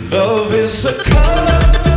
Love is a color.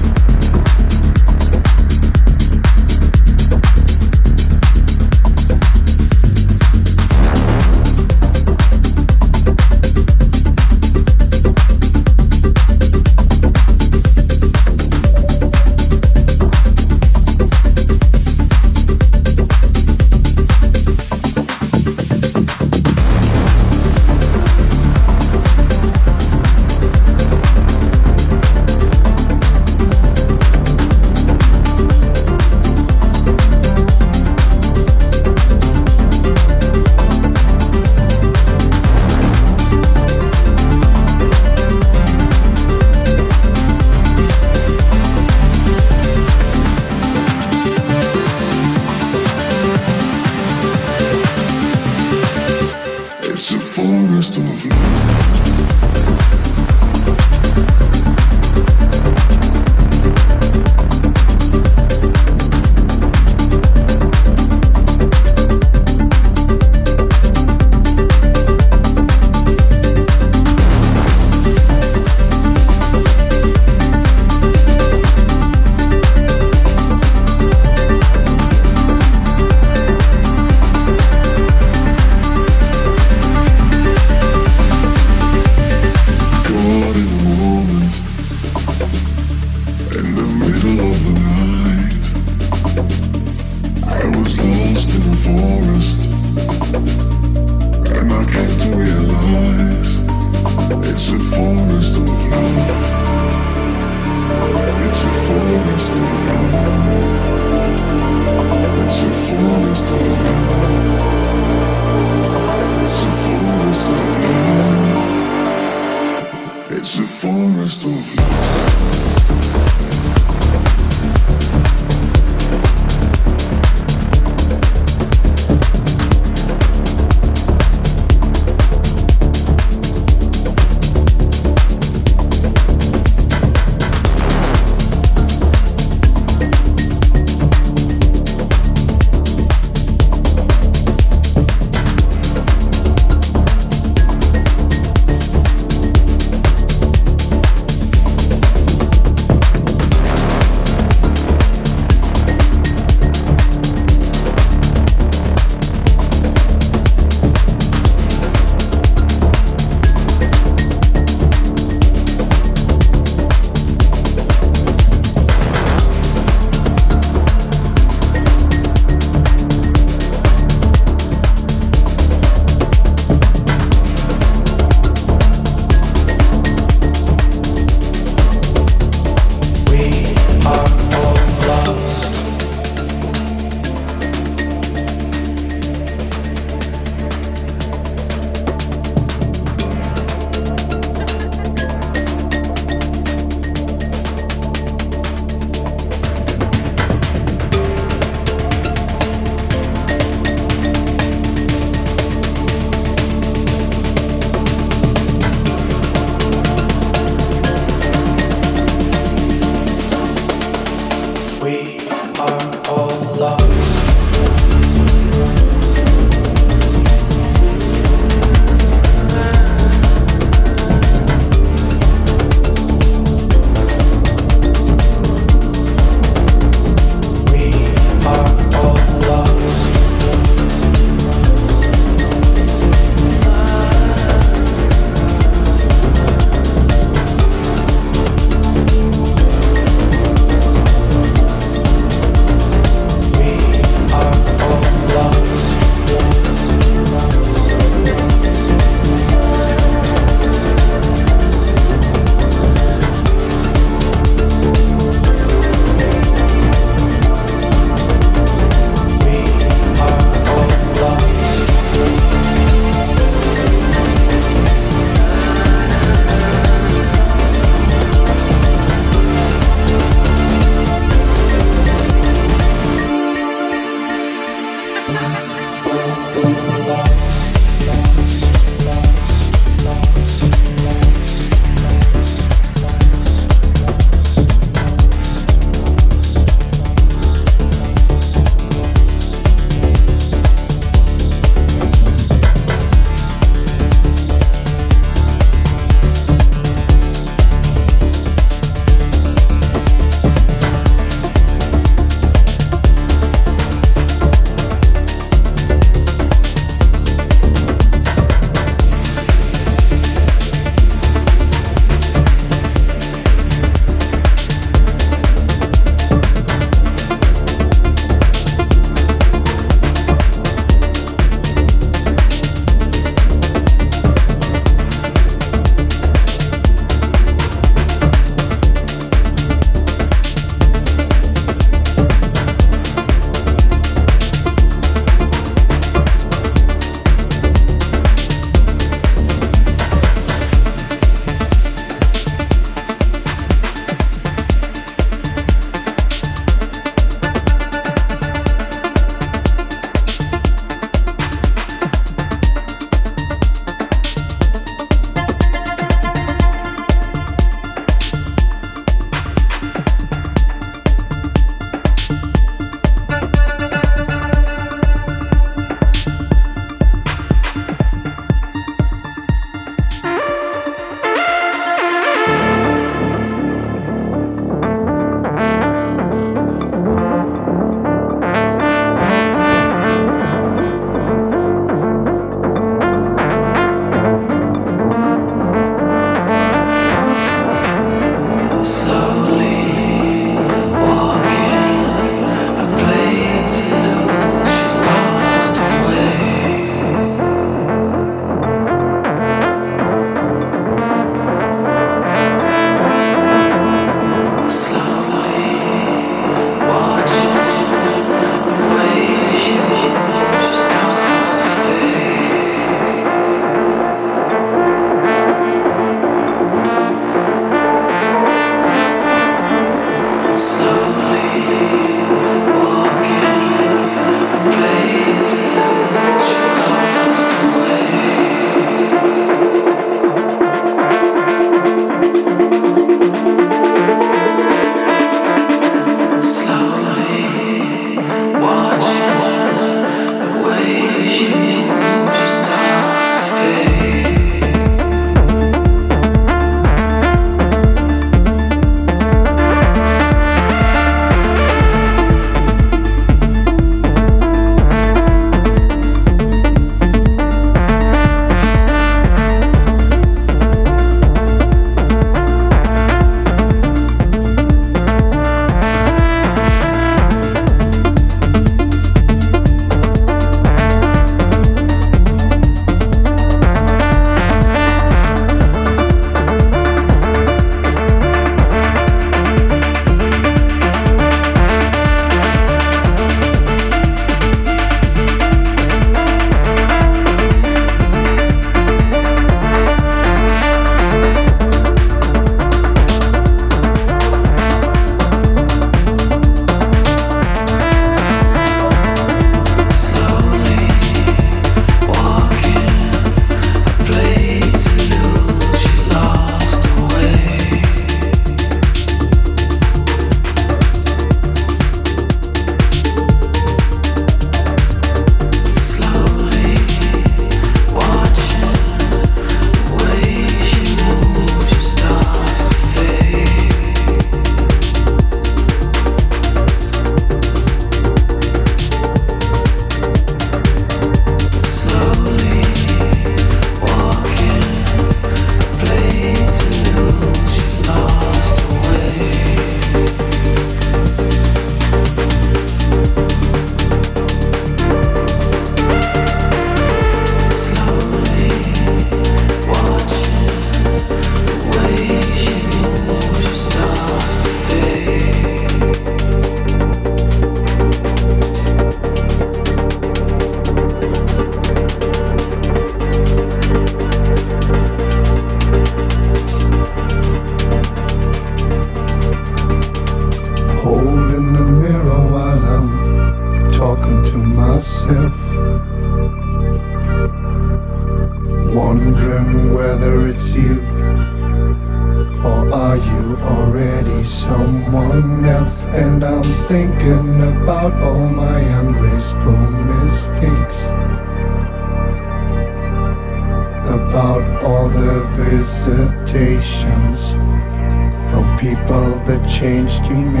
That changed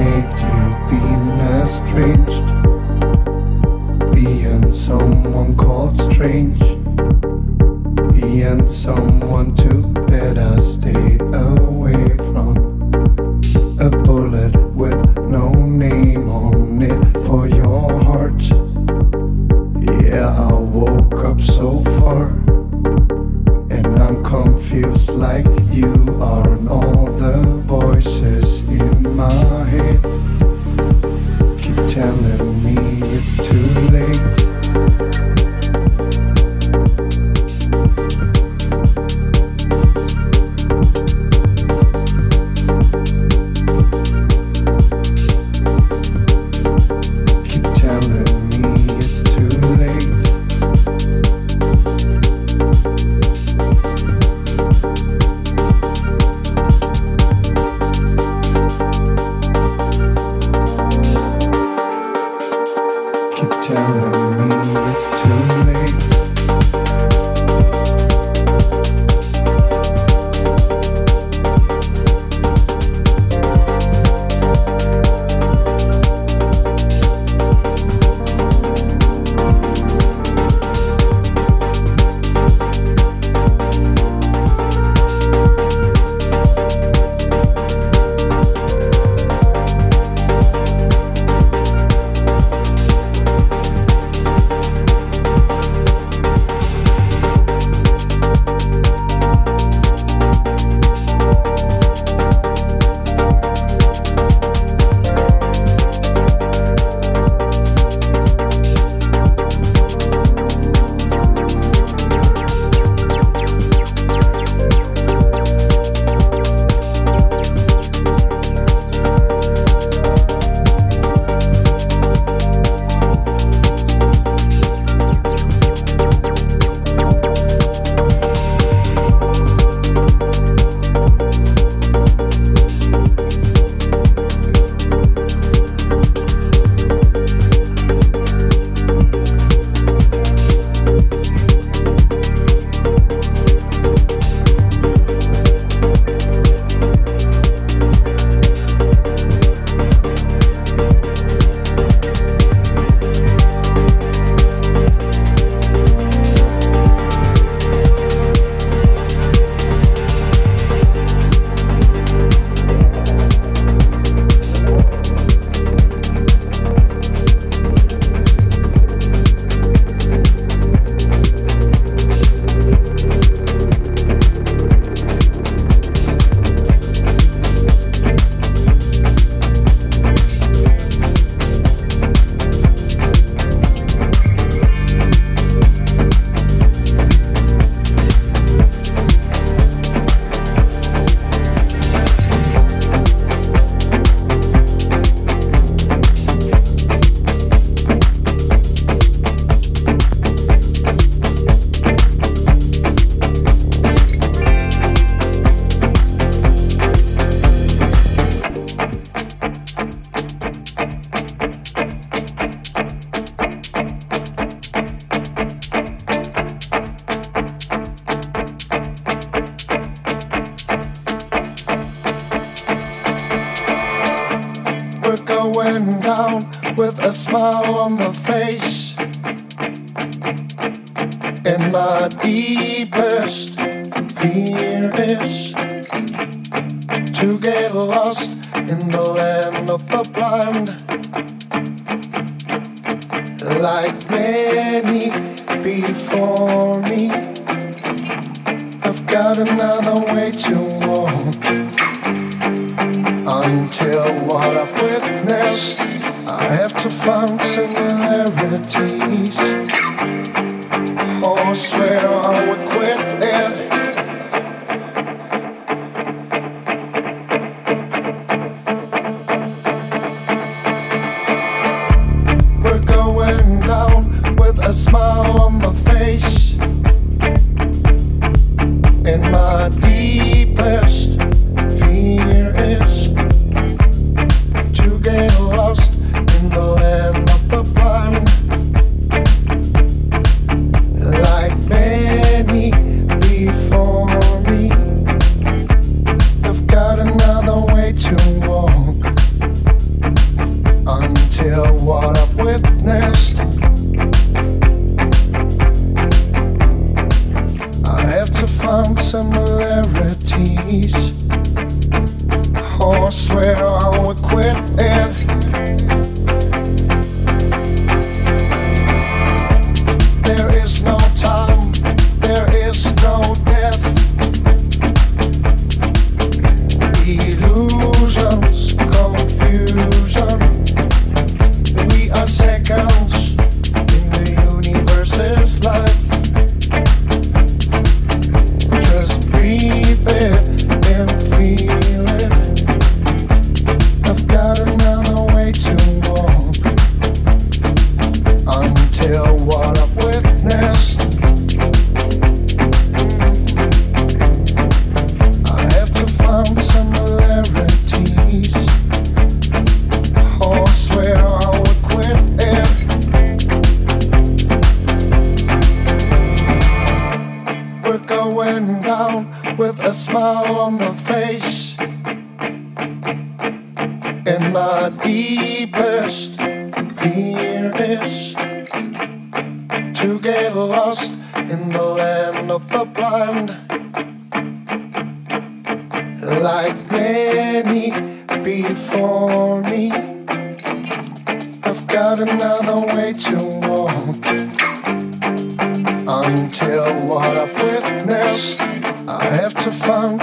Like many before me, I've got another way to walk. Until what I've witnessed, I have to find